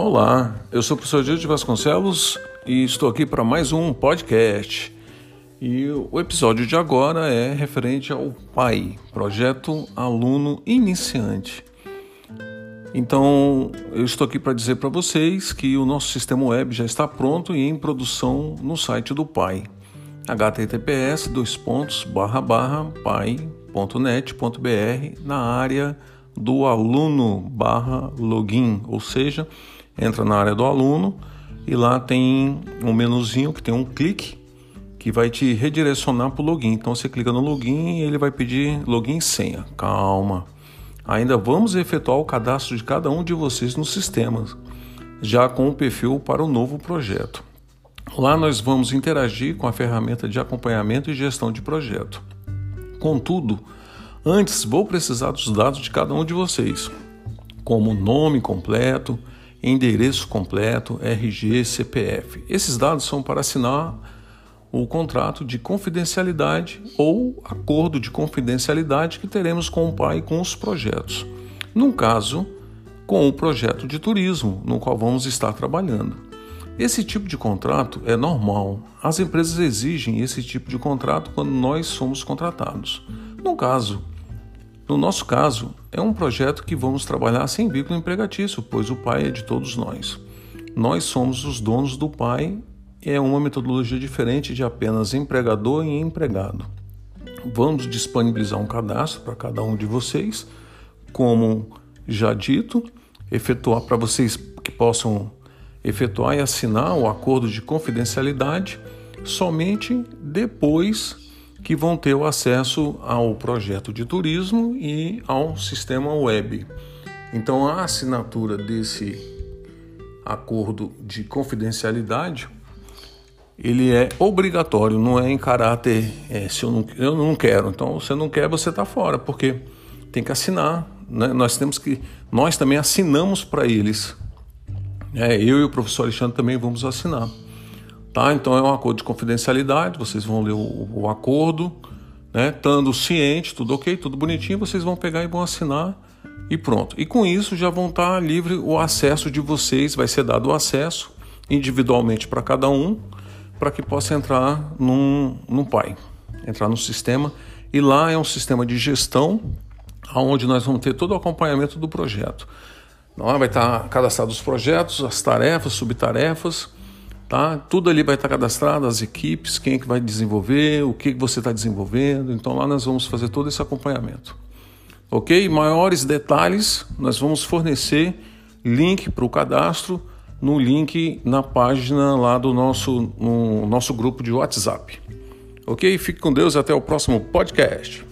Olá, eu sou o professor Gil de Vasconcelos e estou aqui para mais um podcast. E o episódio de agora é referente ao PAI, Projeto Aluno Iniciante. Então, eu estou aqui para dizer para vocês que o nosso sistema web já está pronto e em produção no site do PAI, https pai.net.br na área do aluno barra login, ou seja, entra na área do aluno e lá tem um menuzinho que tem um clique que vai te redirecionar para o login. Então você clica no login e ele vai pedir login e senha. Calma. Ainda vamos efetuar o cadastro de cada um de vocês no sistema, já com o perfil para o novo projeto. Lá nós vamos interagir com a ferramenta de acompanhamento e gestão de projeto. Contudo, antes vou precisar dos dados de cada um de vocês, como nome completo, endereço completo, RG, CPF. Esses dados são para assinar o contrato de confidencialidade ou acordo de confidencialidade que teremos com o pai com os projetos. No caso, com o projeto de turismo no qual vamos estar trabalhando. Esse tipo de contrato é normal. As empresas exigem esse tipo de contrato quando nós somos contratados. No caso, no nosso caso, é um projeto que vamos trabalhar sem vínculo empregatício, pois o pai é de todos nós. Nós somos os donos do pai e é uma metodologia diferente de apenas empregador e empregado. Vamos disponibilizar um cadastro para cada um de vocês, como já dito, efetuar para vocês que possam efetuar e assinar o acordo de confidencialidade somente depois que vão ter o acesso ao projeto de turismo e ao sistema web. Então, a assinatura desse acordo de confidencialidade ele é obrigatório, não é em caráter é, se eu não, eu não quero. Então, você não quer, você está fora, porque tem que assinar. Né? Nós temos que, nós também assinamos para eles. É, eu e o professor Alexandre também vamos assinar. Tá? Então é um acordo de confidencialidade, vocês vão ler o, o acordo, né? Estando ciente, tudo ok, tudo bonitinho, vocês vão pegar e vão assinar e pronto. E com isso já vão estar livre o acesso de vocês, vai ser dado o acesso individualmente para cada um, para que possa entrar num, num PAI, entrar no sistema. E lá é um sistema de gestão, onde nós vamos ter todo o acompanhamento do projeto. Lá vai estar cadastrados os projetos, as tarefas, subtarefas, Tá? Tudo ali vai estar cadastrado, as equipes, quem é que vai desenvolver, o que você está desenvolvendo. Então lá nós vamos fazer todo esse acompanhamento. Ok? Maiores detalhes, nós vamos fornecer link para o cadastro no link na página lá do nosso, no nosso grupo de WhatsApp. Ok? Fique com Deus até o próximo podcast.